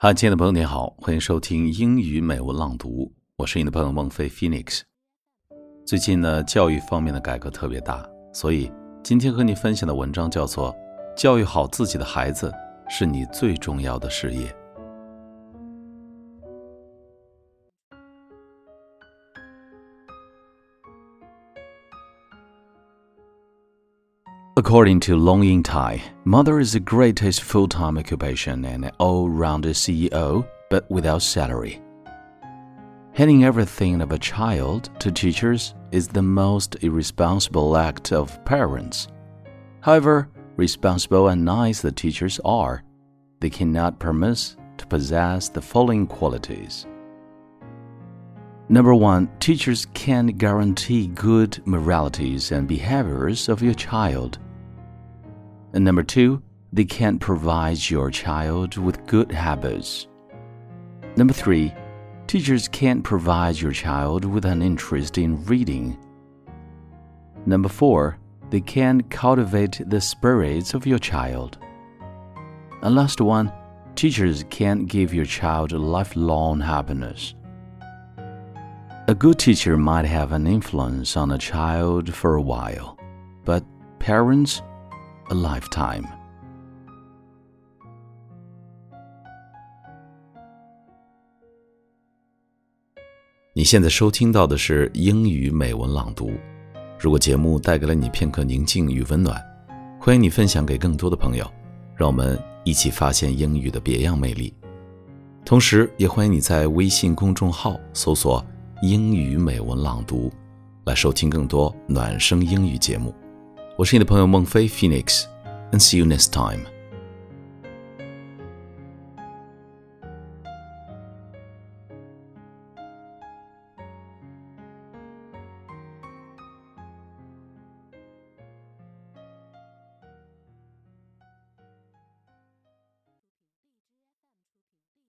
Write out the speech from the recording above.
嗨，亲爱的朋友，你好，欢迎收听英语美文朗读，我是你的朋友孟非 Phoenix。最近呢，教育方面的改革特别大，所以今天和你分享的文章叫做《教育好自己的孩子是你最重要的事业》。According to Long Ying Tai, mother is the greatest full-time occupation and an all-rounder CEO, but without salary. Handing everything of a child to teachers is the most irresponsible act of parents. However responsible and nice the teachers are, they cannot promise to possess the following qualities. Number one, teachers can guarantee good moralities and behaviors of your child. And number two, they can't provide your child with good habits. Number three, teachers can't provide your child with an interest in reading. Number four, they can't cultivate the spirits of your child. And last one, teachers can't give your child lifelong happiness. A good teacher might have an influence on a child for a while, but parents a lifetime. 你现在收听到的是英语美文朗读。如果节目带给了你片刻宁静与温暖，欢迎你分享给更多的朋友，让我们一起发现英语的别样魅力。同时，也欢迎你在微信公众号搜索“英语美文朗读”，来收听更多暖声英语节目。我是你的朋友孟飞 Phoenix，and see you next time。